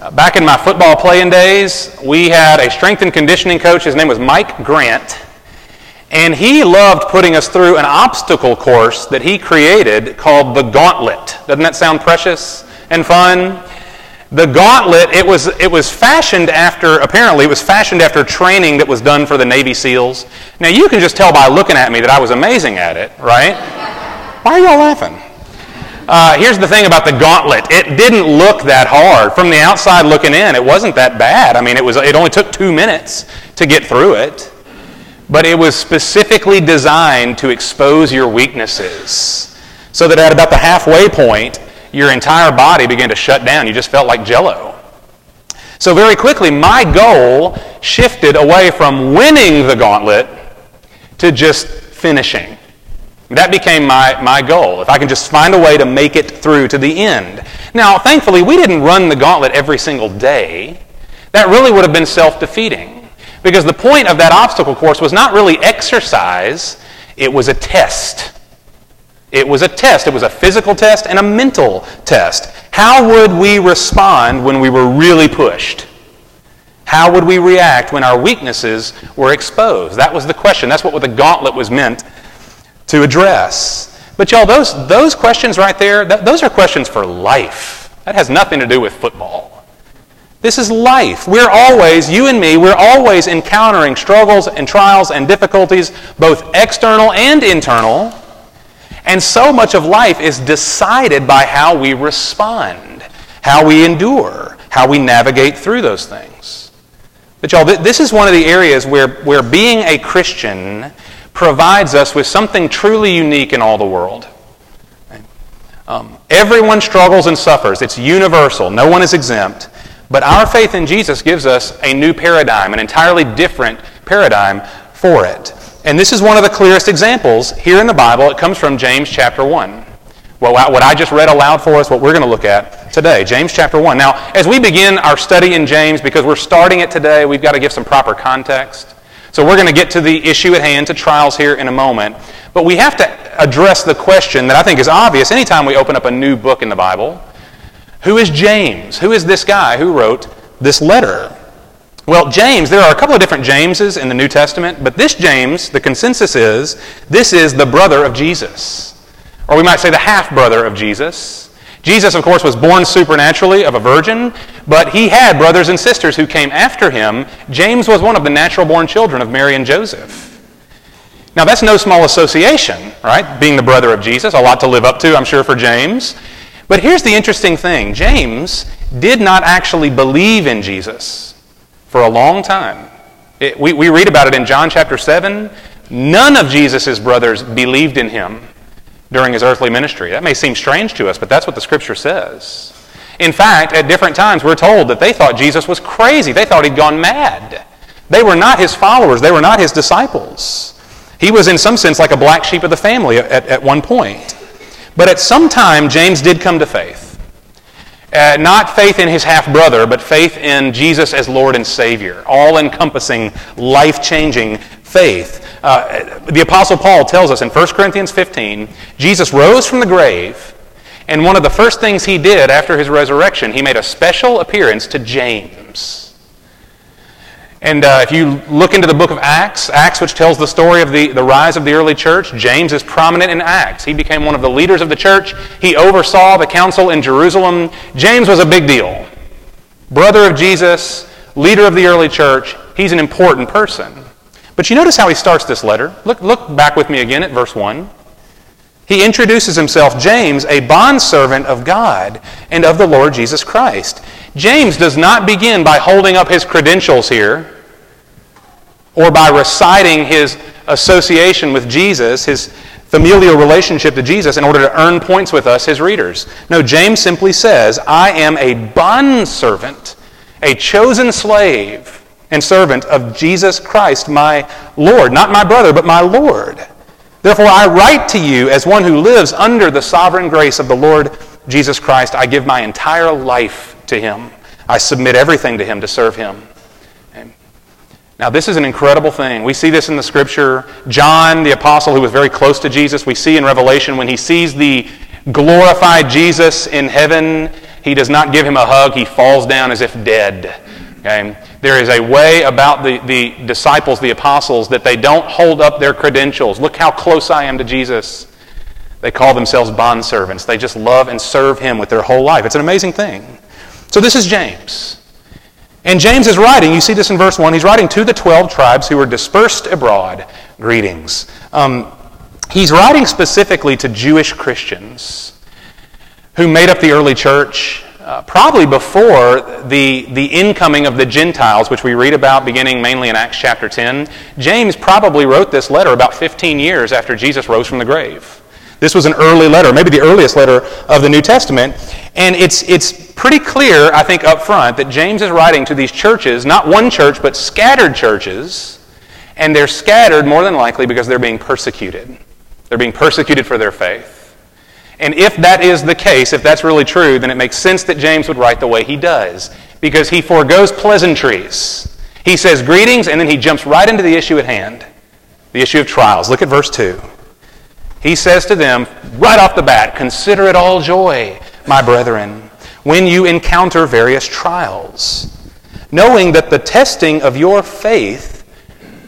Uh, back in my football playing days, we had a strength and conditioning coach. His name was Mike Grant. And he loved putting us through an obstacle course that he created called the Gauntlet. Doesn't that sound precious and fun? The gauntlet, it was, it was fashioned after, apparently, it was fashioned after training that was done for the Navy SEALs. Now, you can just tell by looking at me that I was amazing at it, right? Why are y'all laughing? Uh, here's the thing about the gauntlet it didn't look that hard. From the outside looking in, it wasn't that bad. I mean, it, was, it only took two minutes to get through it. But it was specifically designed to expose your weaknesses. So that at about the halfway point, your entire body began to shut down. You just felt like jello. So, very quickly, my goal shifted away from winning the gauntlet to just finishing. That became my, my goal. If I can just find a way to make it through to the end. Now, thankfully, we didn't run the gauntlet every single day. That really would have been self defeating. Because the point of that obstacle course was not really exercise, it was a test. It was a test. It was a physical test and a mental test. How would we respond when we were really pushed? How would we react when our weaknesses were exposed? That was the question. That's what the gauntlet was meant to address. But y'all, those, those questions right there, th- those are questions for life. That has nothing to do with football. This is life. We're always, you and me, we're always encountering struggles and trials and difficulties, both external and internal. And so much of life is decided by how we respond, how we endure, how we navigate through those things. But, y'all, this is one of the areas where, where being a Christian provides us with something truly unique in all the world. Um, everyone struggles and suffers, it's universal, no one is exempt. But our faith in Jesus gives us a new paradigm, an entirely different paradigm for it. And this is one of the clearest examples here in the Bible. It comes from James chapter 1. Well, what I just read aloud for us, what we're going to look at today, James chapter 1. Now, as we begin our study in James, because we're starting it today, we've got to give some proper context. So we're going to get to the issue at hand, to trials here in a moment. But we have to address the question that I think is obvious anytime we open up a new book in the Bible. Who is James? Who is this guy who wrote this letter? Well, James, there are a couple of different Jameses in the New Testament, but this James, the consensus is, this is the brother of Jesus. Or we might say the half brother of Jesus. Jesus, of course, was born supernaturally of a virgin, but he had brothers and sisters who came after him. James was one of the natural born children of Mary and Joseph. Now, that's no small association, right? Being the brother of Jesus, a lot to live up to, I'm sure, for James. But here's the interesting thing James did not actually believe in Jesus for a long time. It, we, we read about it in John chapter 7. None of Jesus' brothers believed in him during his earthly ministry. That may seem strange to us, but that's what the scripture says. In fact, at different times, we're told that they thought Jesus was crazy. They thought he'd gone mad. They were not his followers, they were not his disciples. He was, in some sense, like a black sheep of the family at, at one point. But at some time, James did come to faith. Uh, not faith in his half brother, but faith in Jesus as Lord and Savior, all encompassing, life changing faith. Uh, the Apostle Paul tells us in 1 Corinthians 15 Jesus rose from the grave, and one of the first things he did after his resurrection, he made a special appearance to James. And uh, if you look into the book of Acts, Acts, which tells the story of the, the rise of the early church, James is prominent in Acts. He became one of the leaders of the church. He oversaw the council in Jerusalem. James was a big deal. Brother of Jesus, leader of the early church. He's an important person. But you notice how he starts this letter. Look, look back with me again at verse 1. He introduces himself, James, a bondservant of God and of the Lord Jesus Christ. James does not begin by holding up his credentials here or by reciting his association with Jesus, his familial relationship to Jesus, in order to earn points with us, his readers. No, James simply says, I am a bondservant, a chosen slave and servant of Jesus Christ, my Lord. Not my brother, but my Lord. Therefore, I write to you as one who lives under the sovereign grace of the Lord Jesus Christ. I give my entire life to him. I submit everything to him to serve him. Now, this is an incredible thing. We see this in the scripture. John, the apostle who was very close to Jesus, we see in Revelation when he sees the glorified Jesus in heaven, He does not give him a hug, he falls down as if dead. Okay? There is a way about the, the disciples, the apostles, that they don't hold up their credentials. Look how close I am to Jesus. They call themselves bondservants. They just love and serve him with their whole life. It's an amazing thing. So this is James. And James is writing, you see this in verse 1, he's writing to the 12 tribes who were dispersed abroad. Greetings. Um, he's writing specifically to Jewish Christians who made up the early church, uh, probably before the, the incoming of the Gentiles, which we read about beginning mainly in Acts chapter 10. James probably wrote this letter about 15 years after Jesus rose from the grave. This was an early letter, maybe the earliest letter of the New Testament. And it's, it's pretty clear, I think, up front that James is writing to these churches, not one church, but scattered churches. And they're scattered more than likely because they're being persecuted. They're being persecuted for their faith. And if that is the case, if that's really true, then it makes sense that James would write the way he does because he foregoes pleasantries. He says greetings and then he jumps right into the issue at hand the issue of trials. Look at verse 2. He says to them right off the bat, Consider it all joy, my brethren, when you encounter various trials, knowing that the testing of your faith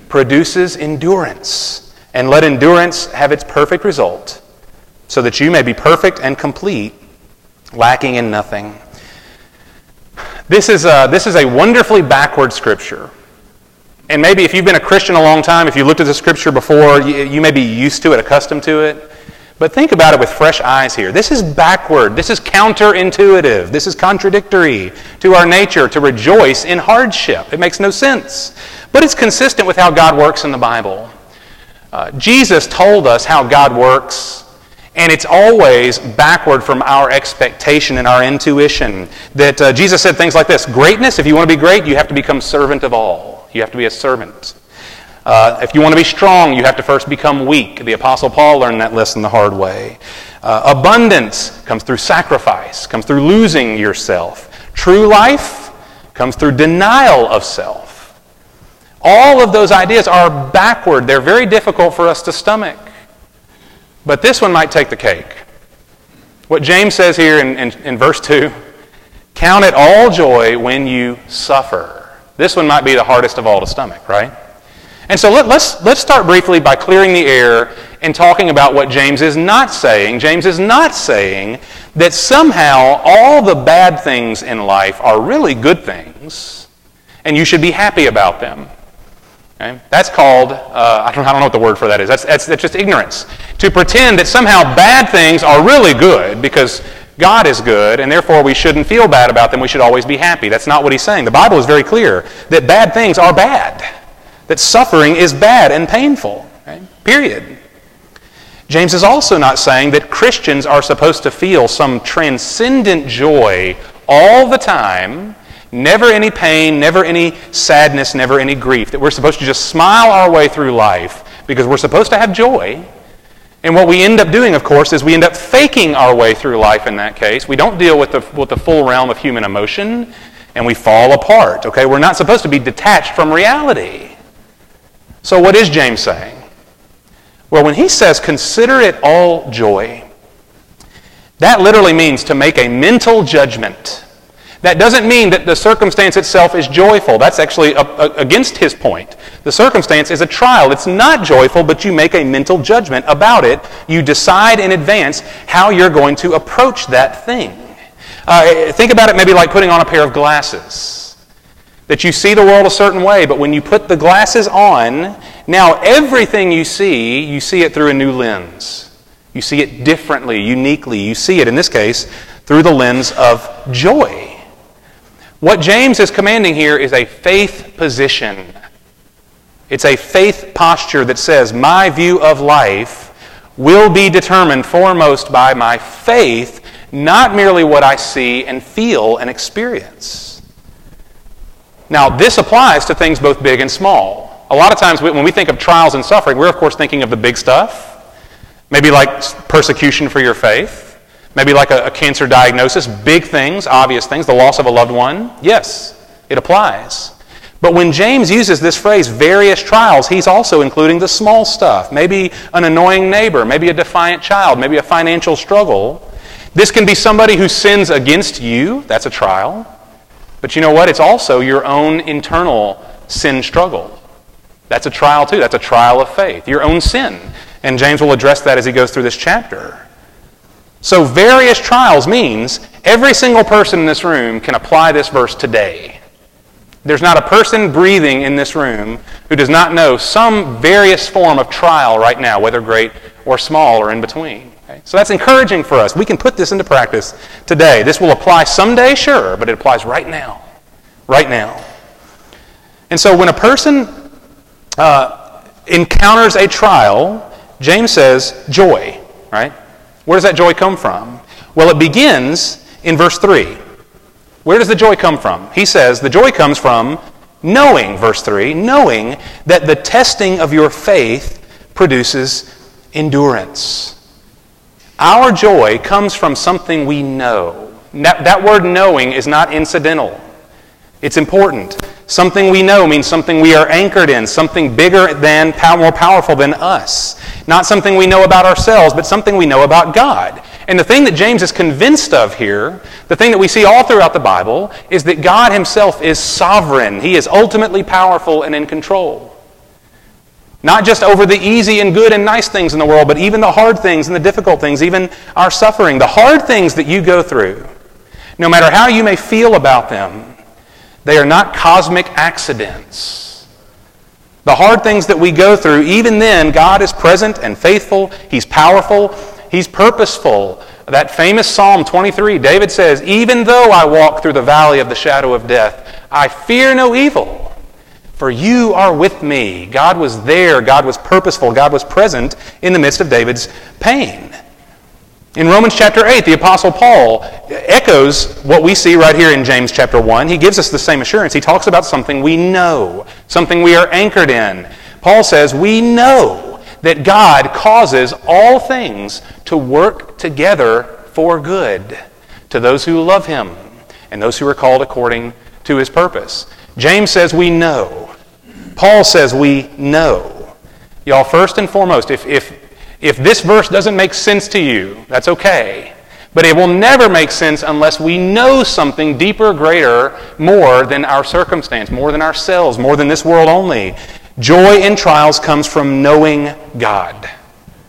produces endurance. And let endurance have its perfect result, so that you may be perfect and complete, lacking in nothing. This is a, this is a wonderfully backward scripture. And maybe if you've been a Christian a long time, if you looked at the scripture before, you, you may be used to it, accustomed to it. But think about it with fresh eyes here. This is backward. This is counterintuitive. This is contradictory to our nature to rejoice in hardship. It makes no sense. But it's consistent with how God works in the Bible. Uh, Jesus told us how God works, and it's always backward from our expectation and our intuition. That uh, Jesus said things like this Greatness, if you want to be great, you have to become servant of all. You have to be a servant. Uh, if you want to be strong, you have to first become weak. The Apostle Paul learned that lesson the hard way. Uh, abundance comes through sacrifice, comes through losing yourself. True life comes through denial of self. All of those ideas are backward. They're very difficult for us to stomach. But this one might take the cake. What James says here in, in, in verse 2 count it all joy when you suffer. This one might be the hardest of all to stomach, right? And so let, let's, let's start briefly by clearing the air and talking about what James is not saying. James is not saying that somehow all the bad things in life are really good things and you should be happy about them. Okay? That's called, uh, I, don't, I don't know what the word for that is. That's, that's, that's just ignorance. To pretend that somehow bad things are really good because God is good, and therefore we shouldn't feel bad about them. We should always be happy. That's not what he's saying. The Bible is very clear that bad things are bad, that suffering is bad and painful. Okay? Period. James is also not saying that Christians are supposed to feel some transcendent joy all the time, never any pain, never any sadness, never any grief, that we're supposed to just smile our way through life because we're supposed to have joy. And what we end up doing, of course, is we end up faking our way through life in that case. We don't deal with the, with the full realm of human emotion, and we fall apart. Okay? We're not supposed to be detached from reality. So, what is James saying? Well, when he says, consider it all joy, that literally means to make a mental judgment that doesn't mean that the circumstance itself is joyful. That's actually a, a, against his point. The circumstance is a trial. It's not joyful, but you make a mental judgment about it. You decide in advance how you're going to approach that thing. Uh, think about it maybe like putting on a pair of glasses. That you see the world a certain way, but when you put the glasses on, now everything you see, you see it through a new lens. You see it differently, uniquely. You see it, in this case, through the lens of joy. What James is commanding here is a faith position. It's a faith posture that says, My view of life will be determined foremost by my faith, not merely what I see and feel and experience. Now, this applies to things both big and small. A lot of times when we think of trials and suffering, we're of course thinking of the big stuff, maybe like persecution for your faith. Maybe like a, a, cancer diagnosis, big things, obvious things, the loss of a loved one. Yes, it applies. But when James uses this phrase, various trials, he's also including the small stuff. Maybe an annoying neighbor, maybe a defiant child, maybe a financial struggle. This can be somebody who sins against you. That's a trial. But you know what? It's also your own internal sin struggle. That's a trial too. That's a trial of faith, your own sin. And James will address that as he goes through this chapter. So, various trials means every single person in this room can apply this verse today. There's not a person breathing in this room who does not know some various form of trial right now, whether great or small or in between. Okay? So that's encouraging for us. We can put this into practice today. This will apply someday, sure, but it applies right now. Right now. And so when a person uh, encounters a trial, James says joy, right? Where does that joy come from? Well, it begins in verse 3. Where does the joy come from? He says the joy comes from knowing, verse 3, knowing that the testing of your faith produces endurance. Our joy comes from something we know. That, that word knowing is not incidental, it's important. Something we know means something we are anchored in, something bigger than, more powerful than us. Not something we know about ourselves, but something we know about God. And the thing that James is convinced of here, the thing that we see all throughout the Bible, is that God Himself is sovereign. He is ultimately powerful and in control. Not just over the easy and good and nice things in the world, but even the hard things and the difficult things, even our suffering. The hard things that you go through, no matter how you may feel about them, they are not cosmic accidents. The hard things that we go through, even then, God is present and faithful. He's powerful. He's purposeful. That famous Psalm 23, David says, Even though I walk through the valley of the shadow of death, I fear no evil for you are with me. God was there. God was purposeful. God was present in the midst of David's pain. In Romans chapter 8, the Apostle Paul echoes what we see right here in James chapter 1. He gives us the same assurance. He talks about something we know, something we are anchored in. Paul says, We know that God causes all things to work together for good to those who love him and those who are called according to his purpose. James says we know. Paul says we know. Y'all, first and foremost, if, if, if this verse doesn't make sense to you, that's okay. But it will never make sense unless we know something deeper, greater, more than our circumstance, more than ourselves, more than this world only. Joy in trials comes from knowing God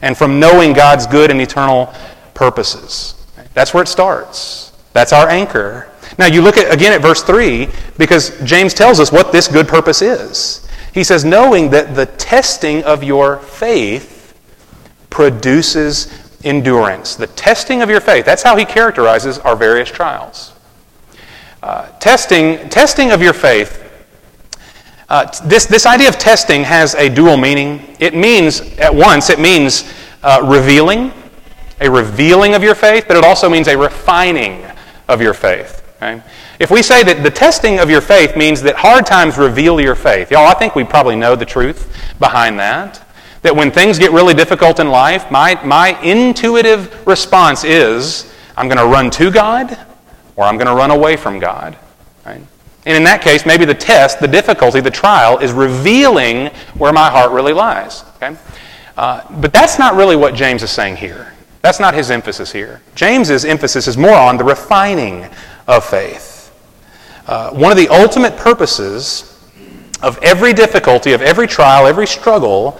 and from knowing God's good and eternal purposes. That's where it starts. That's our anchor. Now, you look at, again at verse 3 because James tells us what this good purpose is. He says, knowing that the testing of your faith produces endurance. The testing of your faith. That's how he characterizes our various trials. Uh, testing, testing of your faith. Uh, this, this idea of testing has a dual meaning. It means, at once, it means uh, revealing, a revealing of your faith, but it also means a refining of your faith. Okay? If we say that the testing of your faith means that hard times reveal your faith, y'all, I think we probably know the truth behind that. That when things get really difficult in life, my, my intuitive response is I'm going to run to God or I'm going to run away from God. Right? And in that case, maybe the test, the difficulty, the trial is revealing where my heart really lies. Okay? Uh, but that's not really what James is saying here. That's not his emphasis here. James's emphasis is more on the refining of faith. Uh, one of the ultimate purposes of every difficulty, of every trial, every struggle,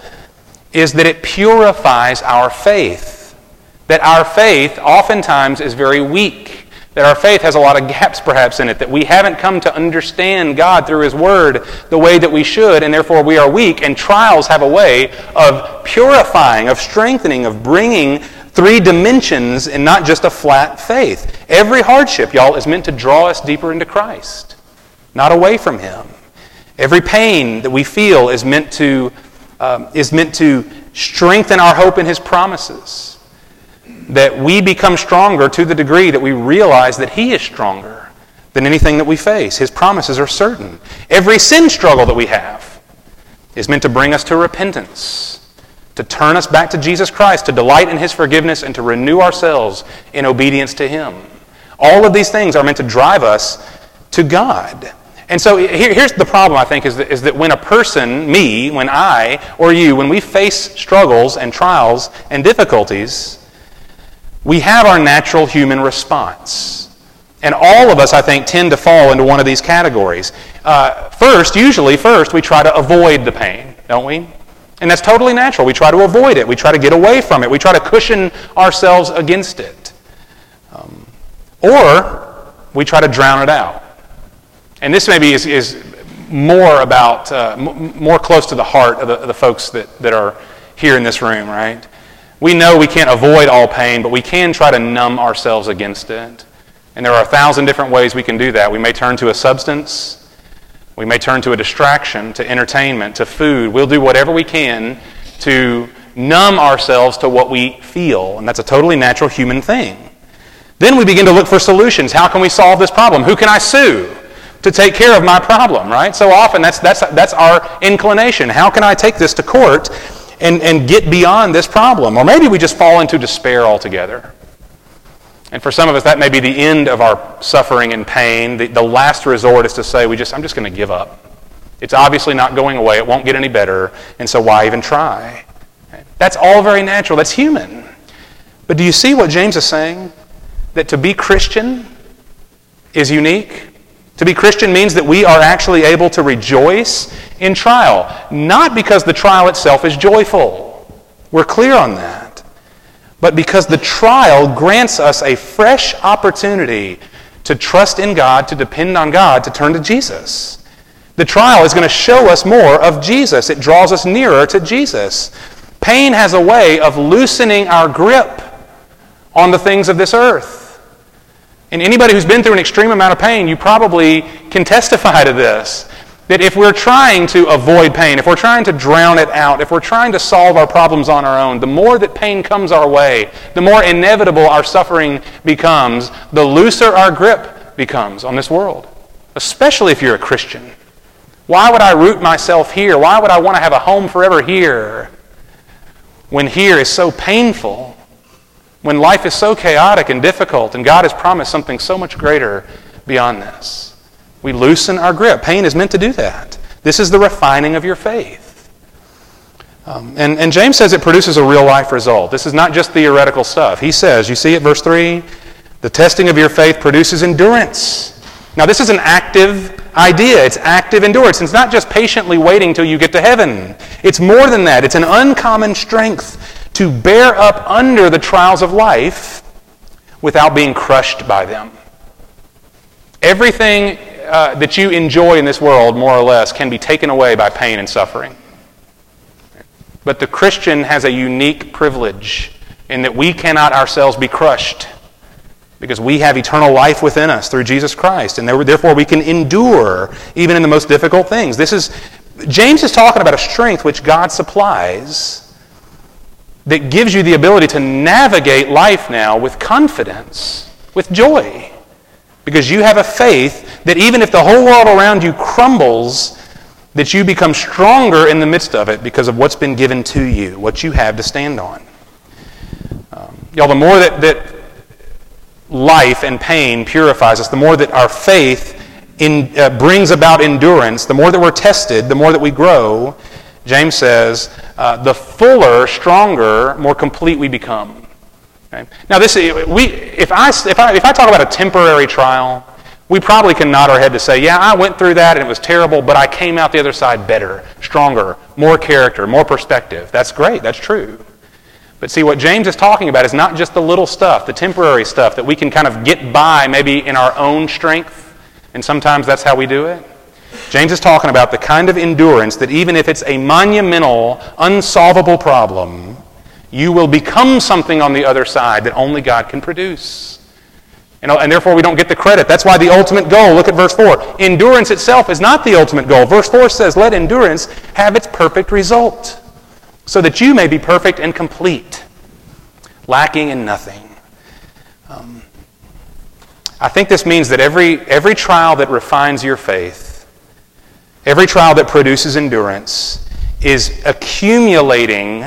is that it purifies our faith. That our faith oftentimes is very weak. That our faith has a lot of gaps perhaps in it. That we haven't come to understand God through His Word the way that we should, and therefore we are weak. And trials have a way of purifying, of strengthening, of bringing three dimensions and not just a flat faith. Every hardship, y'all, is meant to draw us deeper into Christ, not away from Him. Every pain that we feel is meant to, um, is meant to strengthen our hope in His promises. That we become stronger to the degree that we realize that He is stronger than anything that we face. His promises are certain. Every sin struggle that we have is meant to bring us to repentance to turn us back to Jesus Christ, to delight in His forgiveness, and to renew ourselves in obedience to Him. All of these things are meant to drive us to God. And so here, here's the problem, I think, is that, is that when a person, me, when I, or you, when we face struggles and trials and difficulties, we have our natural human response. And all of us, I think, tend to fall into one of these categories. Uh, first, usually, first, we try to avoid the pain, don't we? And that's totally natural. We try to avoid it. We try to get away from it. We try to cushion ourselves against it. Um, or we try to drown it out. And this maybe is, is more about, uh, m- more close to the heart of the, of the folks that, that are here in this room, right? We know we can't avoid all pain, but we can try to numb ourselves against it. And there are a thousand different ways we can do that. We may turn to a substance, we may turn to a distraction, to entertainment, to food. We'll do whatever we can to numb ourselves to what we feel, and that's a totally natural human thing. Then we begin to look for solutions. How can we solve this problem? Who can I sue to take care of my problem, right? So often that's, that's, that's our inclination. How can I take this to court and, and get beyond this problem? Or maybe we just fall into despair altogether. And for some of us, that may be the end of our suffering and pain. The, the last resort is to say, we just, I'm just going to give up. It's obviously not going away. It won't get any better. And so why even try? That's all very natural. That's human. But do you see what James is saying? That to be Christian is unique. To be Christian means that we are actually able to rejoice in trial, not because the trial itself is joyful. We're clear on that but because the trial grants us a fresh opportunity to trust in God, to depend on God, to turn to Jesus. The trial is going to show us more of Jesus. It draws us nearer to Jesus. Pain has a way of loosening our grip on the things of this earth. And anybody who's been through an extreme amount of pain, you probably can testify to this. That if we're trying to avoid pain, if we're trying to drown it out, if we're trying to solve our problems on our own, the more that pain comes our way, the more inevitable our suffering becomes, the looser our grip becomes on this world, especially if you're a Christian. Why would I root myself here? Why would I want to have a home forever here when here is so painful? When life is so chaotic and difficult, and God has promised something so much greater beyond this. We loosen our grip. Pain is meant to do that. This is the refining of your faith. Um, and, and James says it produces a real life result. This is not just theoretical stuff. He says, you see it, verse 3? The testing of your faith produces endurance. Now, this is an active idea. It's active endurance. It's not just patiently waiting till you get to heaven. It's more than that. It's an uncommon strength to bear up under the trials of life without being crushed by them. Everything uh, that you enjoy in this world, more or less, can be taken away by pain and suffering. But the Christian has a unique privilege in that we cannot ourselves be crushed because we have eternal life within us through Jesus Christ, and therefore we can endure even in the most difficult things. This is James is talking about a strength which God supplies that gives you the ability to navigate life now with confidence, with joy. Because you have a faith that even if the whole world around you crumbles, that you become stronger in the midst of it because of what's been given to you, what you have to stand on. Um, y'all, the more that, that life and pain purifies us, the more that our faith in, uh, brings about endurance, the more that we're tested, the more that we grow, James says, uh, the fuller, stronger, more complete we become. Okay? Now, this, we, if, I, if, I, if I talk about a temporary trial, we probably can nod our head to say, yeah, I went through that and it was terrible, but I came out the other side better, stronger, more character, more perspective. That's great, that's true. But see, what James is talking about is not just the little stuff, the temporary stuff that we can kind of get by maybe in our own strength, and sometimes that's how we do it. James is talking about the kind of endurance that even if it's a monumental, unsolvable problem, you will become something on the other side that only God can produce. Know, and therefore we don't get the credit. That's why the ultimate goal, look at verse 4. Endurance itself is not the ultimate goal. Verse 4 says, Let endurance have its perfect result, so that you may be perfect and complete, lacking in nothing. Um, I think this means that every, every trial that refines your faith, every trial that produces endurance, is accumulating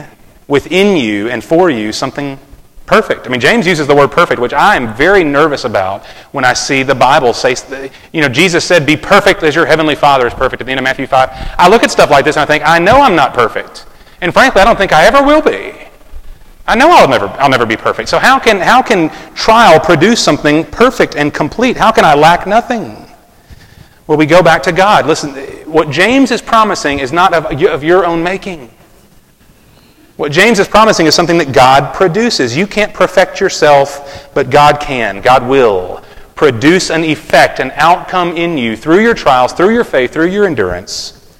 within you and for you something perfect. I mean, James uses the word perfect, which I am very nervous about when I see the Bible say, you know, Jesus said, be perfect as your heavenly Father is perfect at the end of Matthew 5. I look at stuff like this and I think, I know I'm not perfect. And frankly, I don't think I ever will be. I know I'll never, I'll never be perfect. So how can, how can trial produce something perfect and complete? How can I lack nothing? Well, we go back to God. Listen, what James is promising is not of, of your own making. What James is promising is something that God produces. You can't perfect yourself, but God can. God will produce an effect, an outcome in you through your trials, through your faith, through your endurance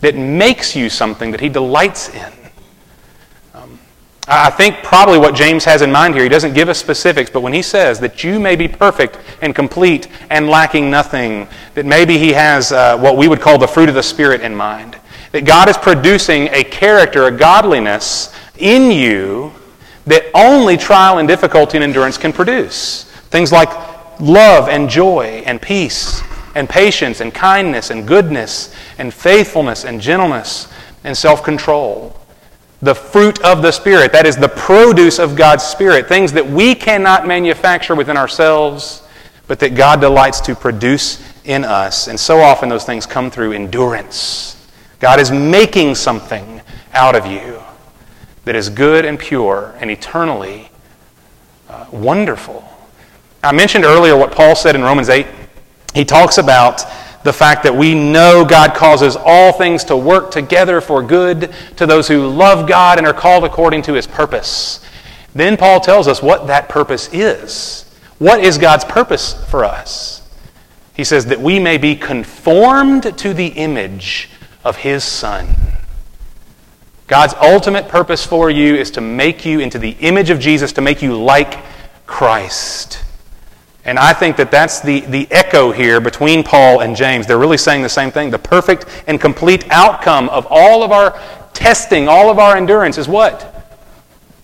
that makes you something that He delights in. I think probably what James has in mind here, he doesn't give us specifics, but when he says that you may be perfect and complete and lacking nothing, that maybe he has uh, what we would call the fruit of the Spirit in mind. That God is producing a character, a godliness in you that only trial and difficulty and endurance can produce. Things like love and joy and peace and patience and kindness and goodness and faithfulness and gentleness and self control the fruit of the Spirit. That is the produce of God's Spirit. Things that we cannot manufacture within ourselves, but that God delights to produce in us. And so often those things come through endurance. God is making something out of you that is good and pure and eternally uh, wonderful. I mentioned earlier what Paul said in Romans 8. He talks about the fact that we know God causes all things to work together for good to those who love God and are called according to his purpose. Then Paul tells us what that purpose is. What is God's purpose for us? He says that we may be conformed to the image of his Son. God's ultimate purpose for you is to make you into the image of Jesus, to make you like Christ. And I think that that's the, the echo here between Paul and James. They're really saying the same thing. The perfect and complete outcome of all of our testing, all of our endurance is what?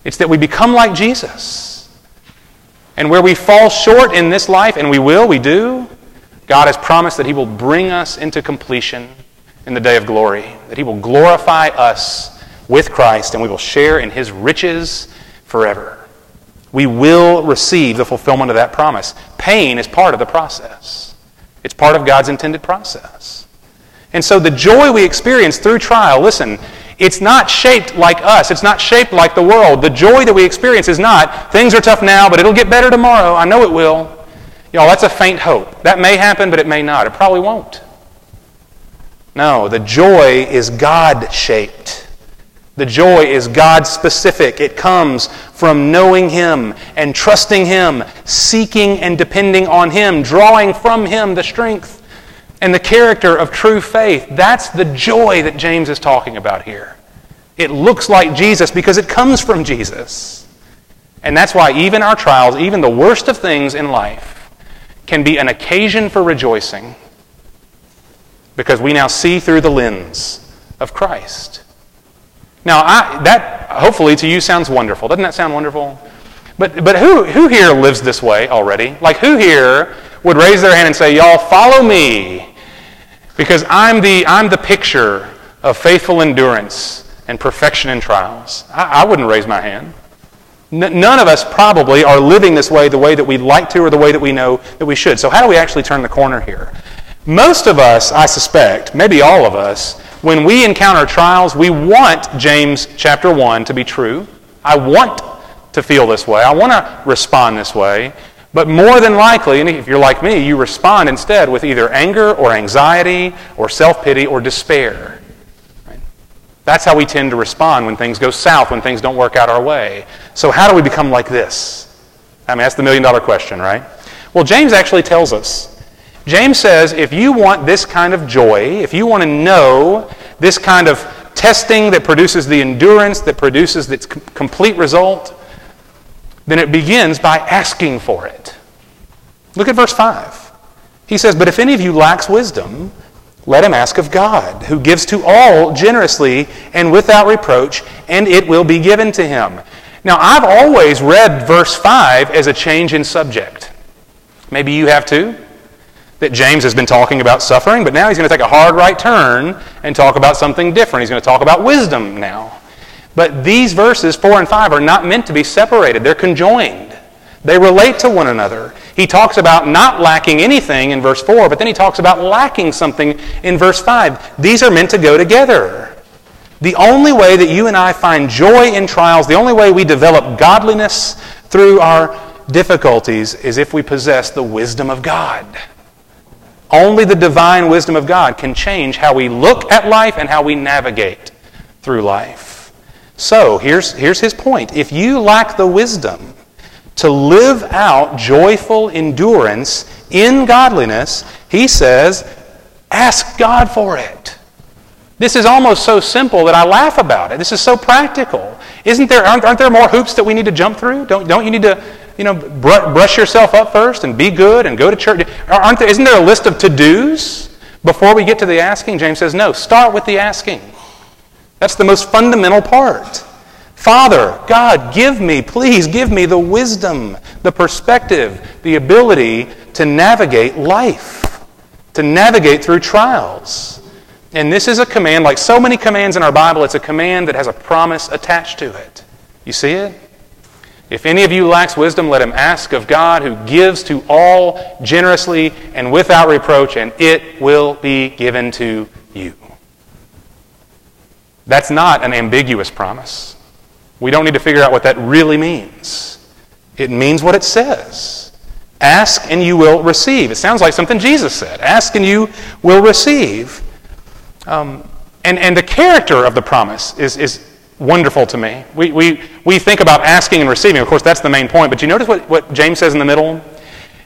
It's that we become like Jesus. And where we fall short in this life, and we will, we do, God has promised that He will bring us into completion in the day of glory, that He will glorify us with Christ, and we will share in His riches forever we will receive the fulfillment of that promise. Pain is part of the process, it's part of God's intended process. And so the joy we experience through trial, listen, it's not shaped like us. It's not shaped like the world. The joy that we experience is not, things are tough now, but it'll get better tomorrow. I know it will. Y'all, that's a faint hope. That may happen, but it may not. It probably won't. No, the joy is God shaped. The joy is God specific. It comes from knowing Him and trusting Him, seeking and depending on Him, drawing from Him the strength and the character of true faith. That's the joy that James is talking about here. It looks like Jesus because it comes from Jesus. And that's why even our trials, even the worst of things in life, can be an occasion for rejoicing because we now see through the lens of Christ. Now, I, that hopefully to you sounds wonderful. Doesn't that sound wonderful? But, but who, who here lives this way already? Like, who here would raise their hand and say, Y'all, follow me? Because I'm the, I'm the picture of faithful endurance and perfection in trials. I, I wouldn't raise my hand. N- none of us probably are living this way the way that we'd like to or the way that we know that we should. So, how do we actually turn the corner here? Most of us, I suspect, maybe all of us, when we encounter trials, we want James chapter 1 to be true. I want to feel this way. I want to respond this way. But more than likely, and if you're like me, you respond instead with either anger or anxiety or self pity or despair. That's how we tend to respond when things go south, when things don't work out our way. So, how do we become like this? I mean, that's the million dollar question, right? Well, James actually tells us James says if you want this kind of joy, if you want to know this kind of testing that produces the endurance, that produces its complete result, then it begins by asking for it. Look at verse 5. He says, But if any of you lacks wisdom, let him ask of God, who gives to all generously and without reproach, and it will be given to him. Now, I've always read verse 5 as a change in subject. Maybe you have too that James has been talking about suffering, but now he's going to take a hard right turn and talk about something different. He's going to talk about wisdom now. But these verses, 4 and 5, are not meant to be separated, they're conjoined. They relate to one another. He talks about not lacking anything in verse 4, but then he talks about lacking something in verse 5. These are meant to go together. The only way that you and I find joy in trials, the only way we develop godliness through our difficulties is if we possess the wisdom of God. Only the divine wisdom of God can change how we look at life and how we navigate through life. So, here's, here's his point. If you lack the wisdom to live out joyful endurance in godliness, he says, ask God for it. This is almost so simple that I laugh about it. This is so practical. Isn't there, aren't, aren't there more hoops that we need to jump through? Don't, don't you need to you know, brush yourself up first and be good and go to church? Aren't there, isn't there a list of to dos before we get to the asking? James says, no, start with the asking. That's the most fundamental part. Father, God, give me, please give me the wisdom, the perspective, the ability to navigate life, to navigate through trials. And this is a command, like so many commands in our Bible, it's a command that has a promise attached to it. You see it? If any of you lacks wisdom, let him ask of God, who gives to all generously and without reproach, and it will be given to you. That's not an ambiguous promise. We don't need to figure out what that really means. It means what it says. Ask and you will receive. It sounds like something Jesus said. Ask and you will receive. Um, and, and the character of the promise is, is wonderful to me. We, we, we think about asking and receiving. Of course, that's the main point. But you notice what, what James says in the middle?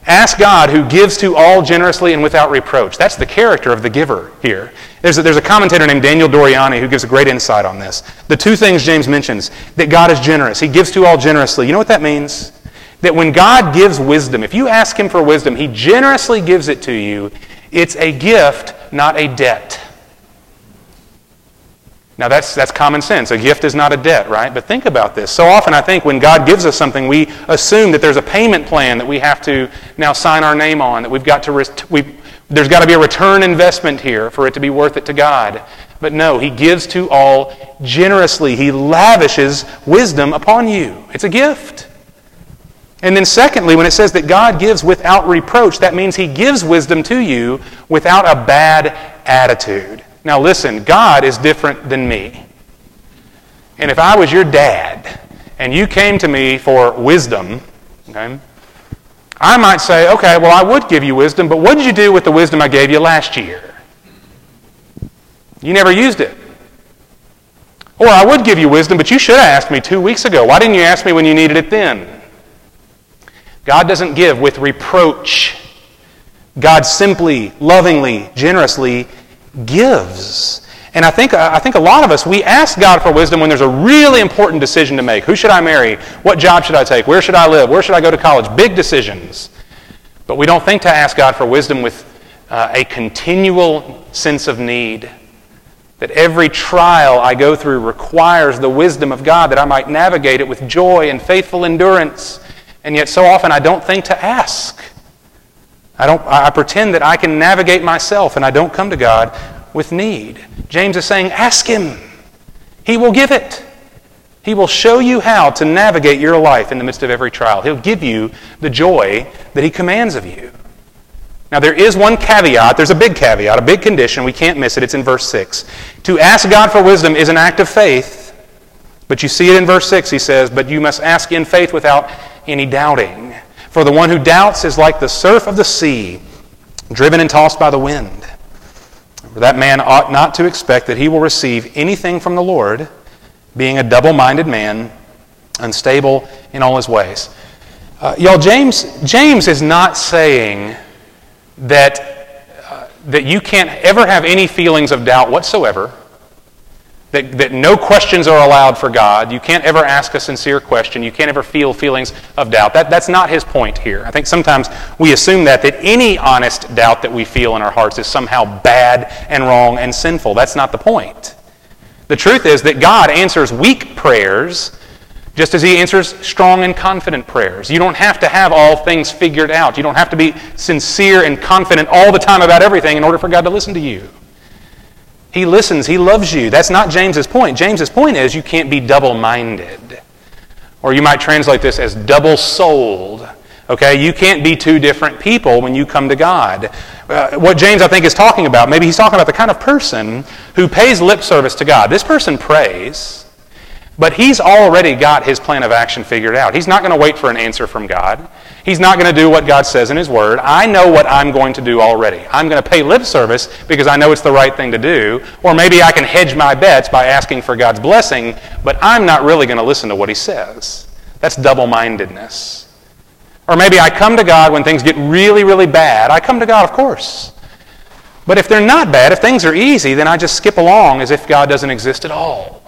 Ask God who gives to all generously and without reproach. That's the character of the giver here. There's a, there's a commentator named Daniel Doriani who gives a great insight on this. The two things James mentions that God is generous, He gives to all generously. You know what that means? That when God gives wisdom, if you ask Him for wisdom, He generously gives it to you. It's a gift, not a debt. Now, that's, that's common sense. A gift is not a debt, right? But think about this. So often, I think when God gives us something, we assume that there's a payment plan that we have to now sign our name on, that we've got to, we, there's got to be a return investment here for it to be worth it to God. But no, He gives to all generously. He lavishes wisdom upon you. It's a gift. And then, secondly, when it says that God gives without reproach, that means He gives wisdom to you without a bad attitude. Now, listen, God is different than me. And if I was your dad and you came to me for wisdom, okay, I might say, okay, well, I would give you wisdom, but what did you do with the wisdom I gave you last year? You never used it. Or I would give you wisdom, but you should have asked me two weeks ago. Why didn't you ask me when you needed it then? God doesn't give with reproach. God simply, lovingly, generously gives. And I think, I think a lot of us, we ask God for wisdom when there's a really important decision to make. Who should I marry? What job should I take? Where should I live? Where should I go to college? Big decisions. But we don't think to ask God for wisdom with uh, a continual sense of need. That every trial I go through requires the wisdom of God that I might navigate it with joy and faithful endurance. And yet, so often, I don't think to ask. I, don't, I pretend that I can navigate myself and I don't come to God with need. James is saying, ask Him. He will give it. He will show you how to navigate your life in the midst of every trial. He'll give you the joy that He commands of you. Now, there is one caveat. There's a big caveat, a big condition. We can't miss it. It's in verse 6. To ask God for wisdom is an act of faith. But you see it in verse 6. He says, But you must ask in faith without any doubting. For the one who doubts is like the surf of the sea, driven and tossed by the wind. For that man ought not to expect that he will receive anything from the Lord, being a double minded man, unstable in all his ways. Uh, y'all, James, James is not saying that, uh, that you can't ever have any feelings of doubt whatsoever that, that no questions are allowed for God. You can't ever ask a sincere question. You can't ever feel feelings of doubt. That, that's not his point here. I think sometimes we assume that, that any honest doubt that we feel in our hearts is somehow bad and wrong and sinful. That's not the point. The truth is that God answers weak prayers just as he answers strong and confident prayers. You don't have to have all things figured out. You don't have to be sincere and confident all the time about everything in order for God to listen to you. He listens. He loves you. That's not James's point. James's point is you can't be double minded. Or you might translate this as double souled. Okay, you can't be two different people when you come to God. Uh, what James, I think, is talking about, maybe he's talking about the kind of person who pays lip service to God. This person prays, but he's already got his plan of action figured out. He's not going to wait for an answer from God. He's not going to do what God says in His Word. I know what I'm going to do already. I'm going to pay lip service because I know it's the right thing to do. Or maybe I can hedge my bets by asking for God's blessing, but I'm not really going to listen to what He says. That's double mindedness. Or maybe I come to God when things get really, really bad. I come to God, of course. But if they're not bad, if things are easy, then I just skip along as if God doesn't exist at all.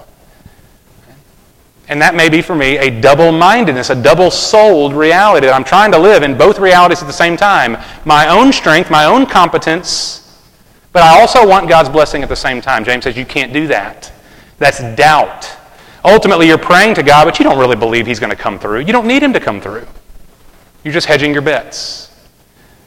And that may be for me a double mindedness, a double souled reality that I'm trying to live in both realities at the same time my own strength, my own competence, but I also want God's blessing at the same time. James says you can't do that. That's doubt. Ultimately, you're praying to God, but you don't really believe He's going to come through. You don't need Him to come through. You're just hedging your bets.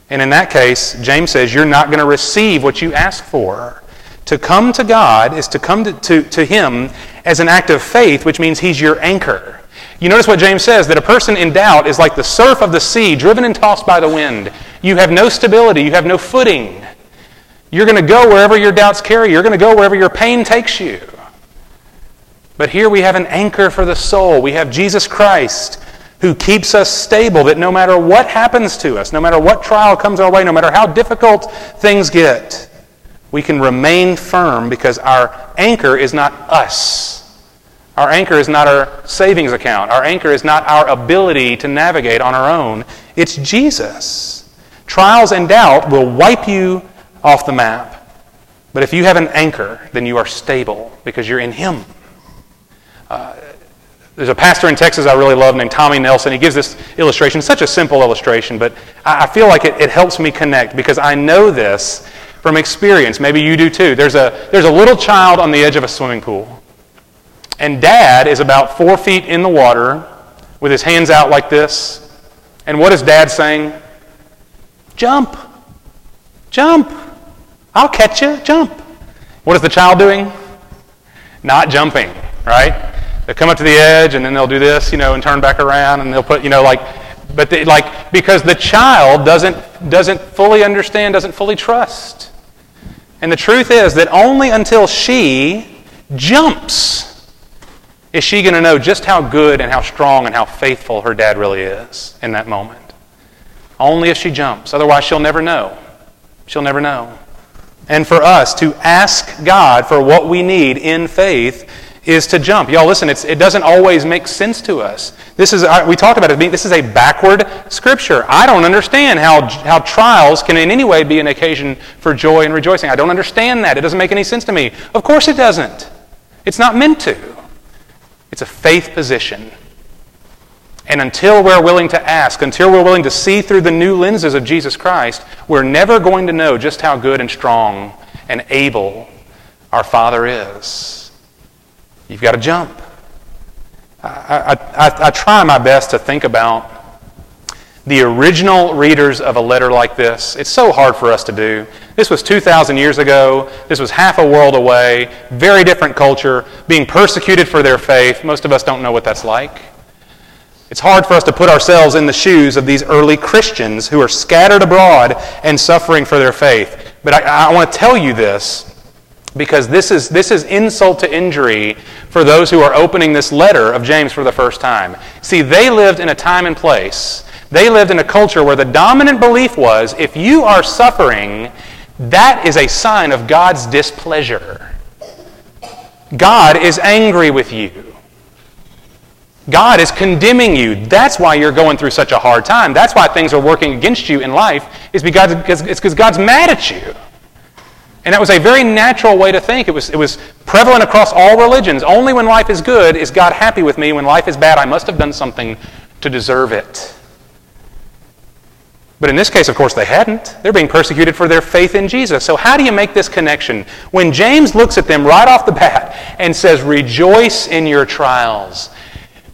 And in that case, James says you're not going to receive what you ask for. To come to God is to come to, to, to Him as an act of faith, which means He's your anchor. You notice what James says that a person in doubt is like the surf of the sea, driven and tossed by the wind. You have no stability, you have no footing. You're going to go wherever your doubts carry, you're going to go wherever your pain takes you. But here we have an anchor for the soul. We have Jesus Christ who keeps us stable, that no matter what happens to us, no matter what trial comes our way, no matter how difficult things get, we can remain firm because our anchor is not us. Our anchor is not our savings account. Our anchor is not our ability to navigate on our own. It's Jesus. Trials and doubt will wipe you off the map. But if you have an anchor, then you are stable because you're in Him. Uh, there's a pastor in Texas I really love named Tommy Nelson. He gives this illustration, such a simple illustration, but I feel like it, it helps me connect because I know this from experience. Maybe you do too. There's a, there's a little child on the edge of a swimming pool. And dad is about four feet in the water with his hands out like this. And what is dad saying? Jump. Jump. I'll catch you. Jump. What is the child doing? Not jumping, right? They come up to the edge and then they'll do this, you know, and turn back around and they'll put, you know, like, but they, like because the child doesn't doesn't fully understand, doesn't fully trust. And the truth is that only until she jumps is she going to know just how good and how strong and how faithful her dad really is in that moment. Only if she jumps. Otherwise, she'll never know. She'll never know. And for us to ask God for what we need in faith is to jump. Y'all, listen, it doesn't always make sense to us. This is, we talked about it, this is a backward scripture. I don't understand how, how trials can in any way be an occasion for joy and rejoicing. I don't understand that. It doesn't make any sense to me. Of course it doesn't. It's not meant to. It's a faith position. And until we're willing to ask, until we're willing to see through the new lenses of Jesus Christ, we're never going to know just how good and strong and able our Father is. You've got to jump. I, I, I, try my best to think about the original readers of a letter like this. It's so hard for us to do. This was 2,000 years ago. This was half a world away. Very different culture. Being persecuted for their faith. Most of us don't know what that's like. It's hard for us to put ourselves in the shoes of these early Christians who are scattered abroad and suffering for their faith. But I, I want to tell you this because this is, this is insult to injury for those who are opening this letter of James for the first time. See, they lived in a time and place, they lived in a culture where the dominant belief was if you are suffering, that is a sign of God's displeasure. God is angry with you. God is condemning you. That's why you're going through such a hard time. That's why things are working against you in life, is because it's because God's mad at you. And that was a very natural way to think. It was, it was prevalent across all religions. Only when life is good is God happy with me. When life is bad, I must have done something to deserve it. But in this case, of course, they hadn't. They're being persecuted for their faith in Jesus. So, how do you make this connection? When James looks at them right off the bat and says, Rejoice in your trials,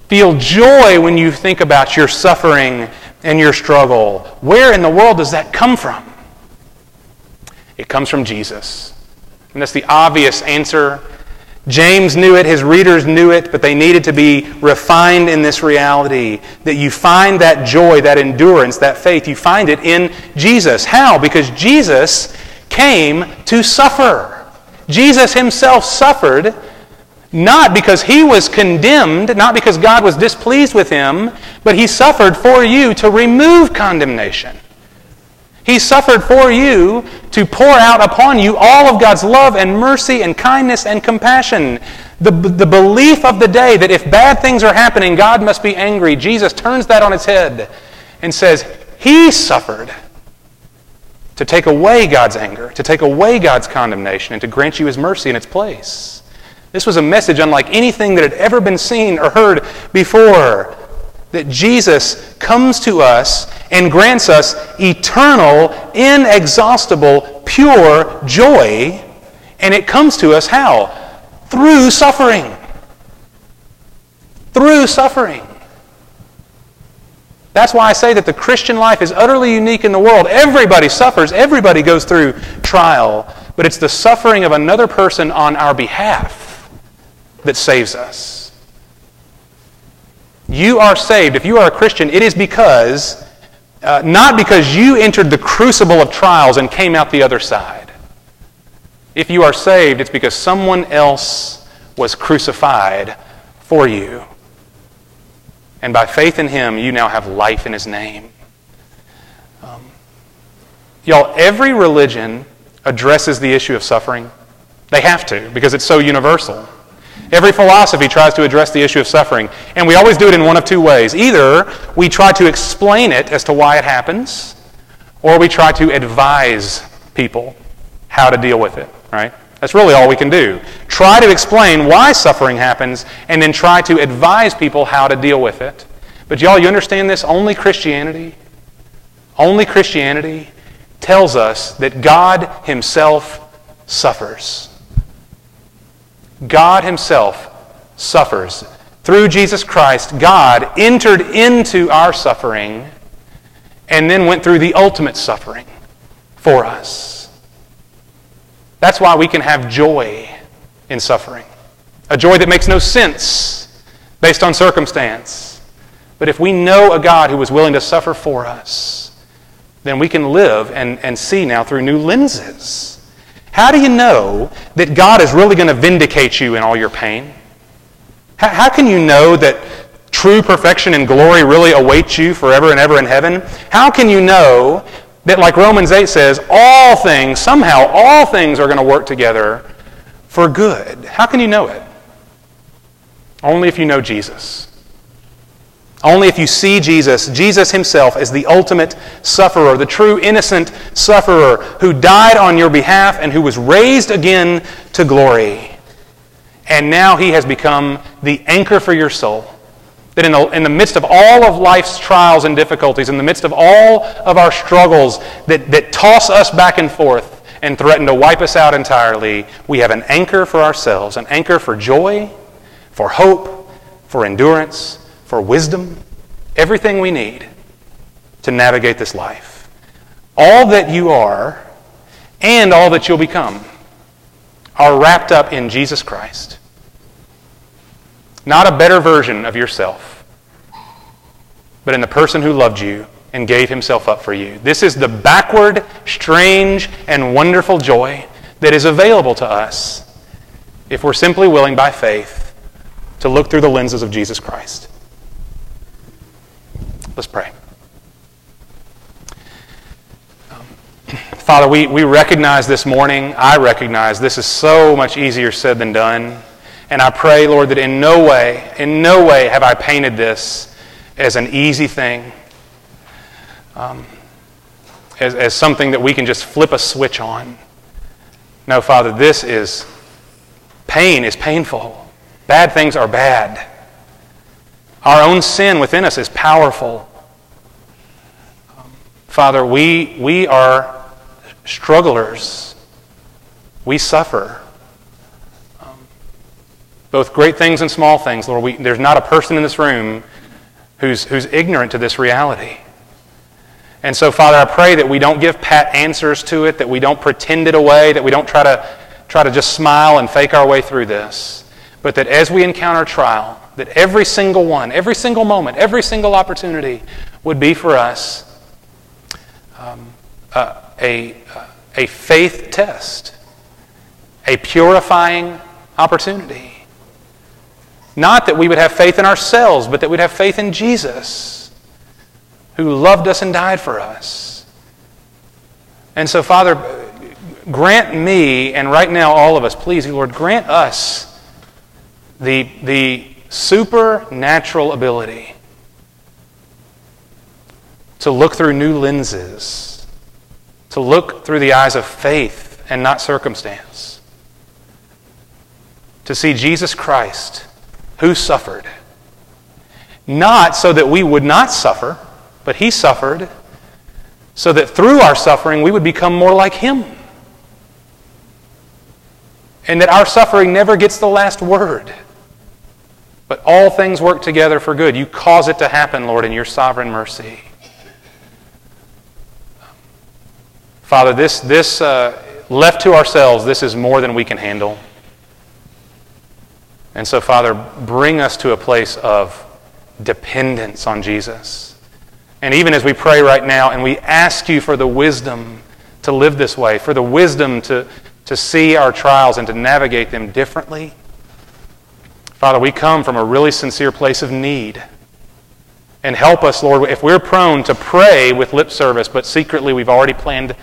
feel joy when you think about your suffering and your struggle, where in the world does that come from? It comes from Jesus. And that's the obvious answer. James knew it, his readers knew it, but they needed to be refined in this reality that you find that joy, that endurance, that faith, you find it in Jesus. How? Because Jesus came to suffer. Jesus himself suffered not because he was condemned, not because God was displeased with him, but he suffered for you to remove condemnation. He suffered for you to pour out upon you all of God's love and mercy and kindness and compassion. The, the belief of the day that if bad things are happening, God must be angry, Jesus turns that on its head and says, He suffered to take away God's anger, to take away God's condemnation, and to grant you His mercy in its place. This was a message unlike anything that had ever been seen or heard before. That Jesus comes to us and grants us eternal, inexhaustible, pure joy. And it comes to us how? Through suffering. Through suffering. That's why I say that the Christian life is utterly unique in the world. Everybody suffers, everybody goes through trial, but it's the suffering of another person on our behalf that saves us. You are saved. If you are a Christian, it is because uh, not because you entered the crucible of trials and came out the other side. If you are saved, it's because someone else was crucified for you. And by faith in him, you now have life in his name. Um, y'all, every religion addresses the issue of suffering. They have to, because it's so universal. Every philosophy tries to address the issue of suffering, and we always do it in one of two ways. Either we try to explain it as to why it happens, or we try to advise people how to deal with it, right? That's really all we can do. Try to explain why suffering happens, and then try to advise people how to deal with it. But y'all, you understand this? Only Christianity, only Christianity tells us that God Himself suffers. God Himself suffers. Through Jesus Christ, God entered into our suffering and then went through the ultimate suffering for us. That's why we can have joy in suffering. A joy that makes no sense based on circumstance. But if we know a God who was willing to suffer for us, then we can live and, and see now through new lenses. How do you know that God is really going to vindicate you in all your pain? How, how can you know that true perfection and glory really awaits you forever and ever in heaven? How can you know that, like Romans 8 says, all things, somehow, all things are going to work together for good? How can you know it? Only if you know Jesus. Only if you see Jesus, Jesus himself, as the ultimate sufferer, the true innocent sufferer who died on your behalf and who was raised again to glory. And now he has become the anchor for your soul. That in the, in the midst of all of life's trials and difficulties, in the midst of all of our struggles that, that toss us back and forth and threaten to wipe us out entirely, we have an anchor for ourselves, an anchor for joy, for hope, for endurance for wisdom, everything we need to navigate this life. All that you are and all that you'll become are wrapped up in Jesus Christ. Not a better version of yourself, but in the person who loved you and gave himself up for you. This is the backward, strange, and wonderful joy that is available to us if we're simply willing by faith to look through the lenses of Jesus Christ. Let's pray. Father, we, we recognize this morning, I recognize this is so much easier said than done. And I pray, Lord, that in no way, in no way have I painted this as an easy thing, um, as, as something that we can just flip a switch on. No, Father, this is pain is painful. Bad things are bad. Our own sin within us is powerful. Father, we, we are strugglers. We suffer. Um, both great things and small things, Lord. We, there's not a person in this room who's, who's ignorant to this reality. And so, Father, I pray that we don't give pat answers to it, that we don't pretend it away, that we don't try to try to just smile and fake our way through this, but that as we encounter trial, that every single one, every single moment, every single opportunity would be for us um, uh, a, a faith test, a purifying opportunity. Not that we would have faith in ourselves, but that we'd have faith in Jesus, who loved us and died for us. And so, Father, grant me, and right now all of us, please, Lord, grant us the, the supernatural ability to look through new lenses, to look through the eyes of faith and not circumstance, to see Jesus Christ who suffered. Not so that we would not suffer, but he suffered so that through our suffering we would become more like him. And that our suffering never gets the last word. But all things work together for good. You cause it to happen, Lord, in your sovereign mercy. Father, this, this uh, left to ourselves, this is more than we can handle. And so, Father, bring us to a place of dependence on Jesus. And even as we pray right now and we ask you for the wisdom to live this way, for the wisdom to, to see our trials and to navigate them differently, Father, we come from a really sincere place of need. And help us, Lord, if we're prone to pray with lip service, but secretly we've already planned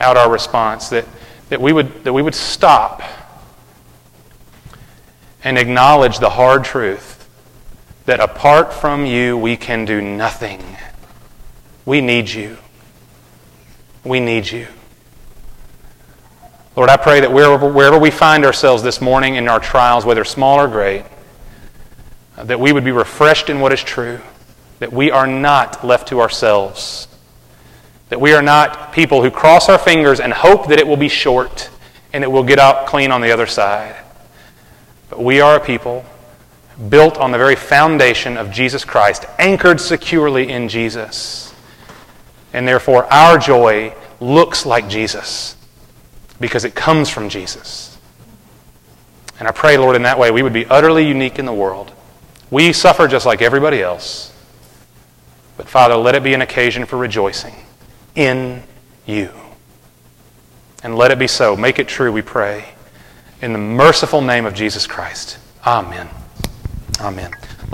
out our response, that, that, we, would, that we would stop and acknowledge the hard truth that apart from you, we can do nothing. We need you. We need you. Lord, I pray that wherever, wherever we find ourselves this morning in our trials, whether small or great, uh, that we would be refreshed in what is true, that we are not left to ourselves, that we are not people who cross our fingers and hope that it will be short and it will get out clean on the other side. But we are a people built on the very foundation of Jesus Christ, anchored securely in Jesus. And therefore, our joy looks like Jesus because it comes from Jesus. And I pray, Lord, in that way we would be utterly unique in the world. We suffer just like everybody else. But Father, let it be an occasion for rejoicing in you. And let it be so. Make it true, we pray. In the merciful name of Jesus Christ. Amen. Amen.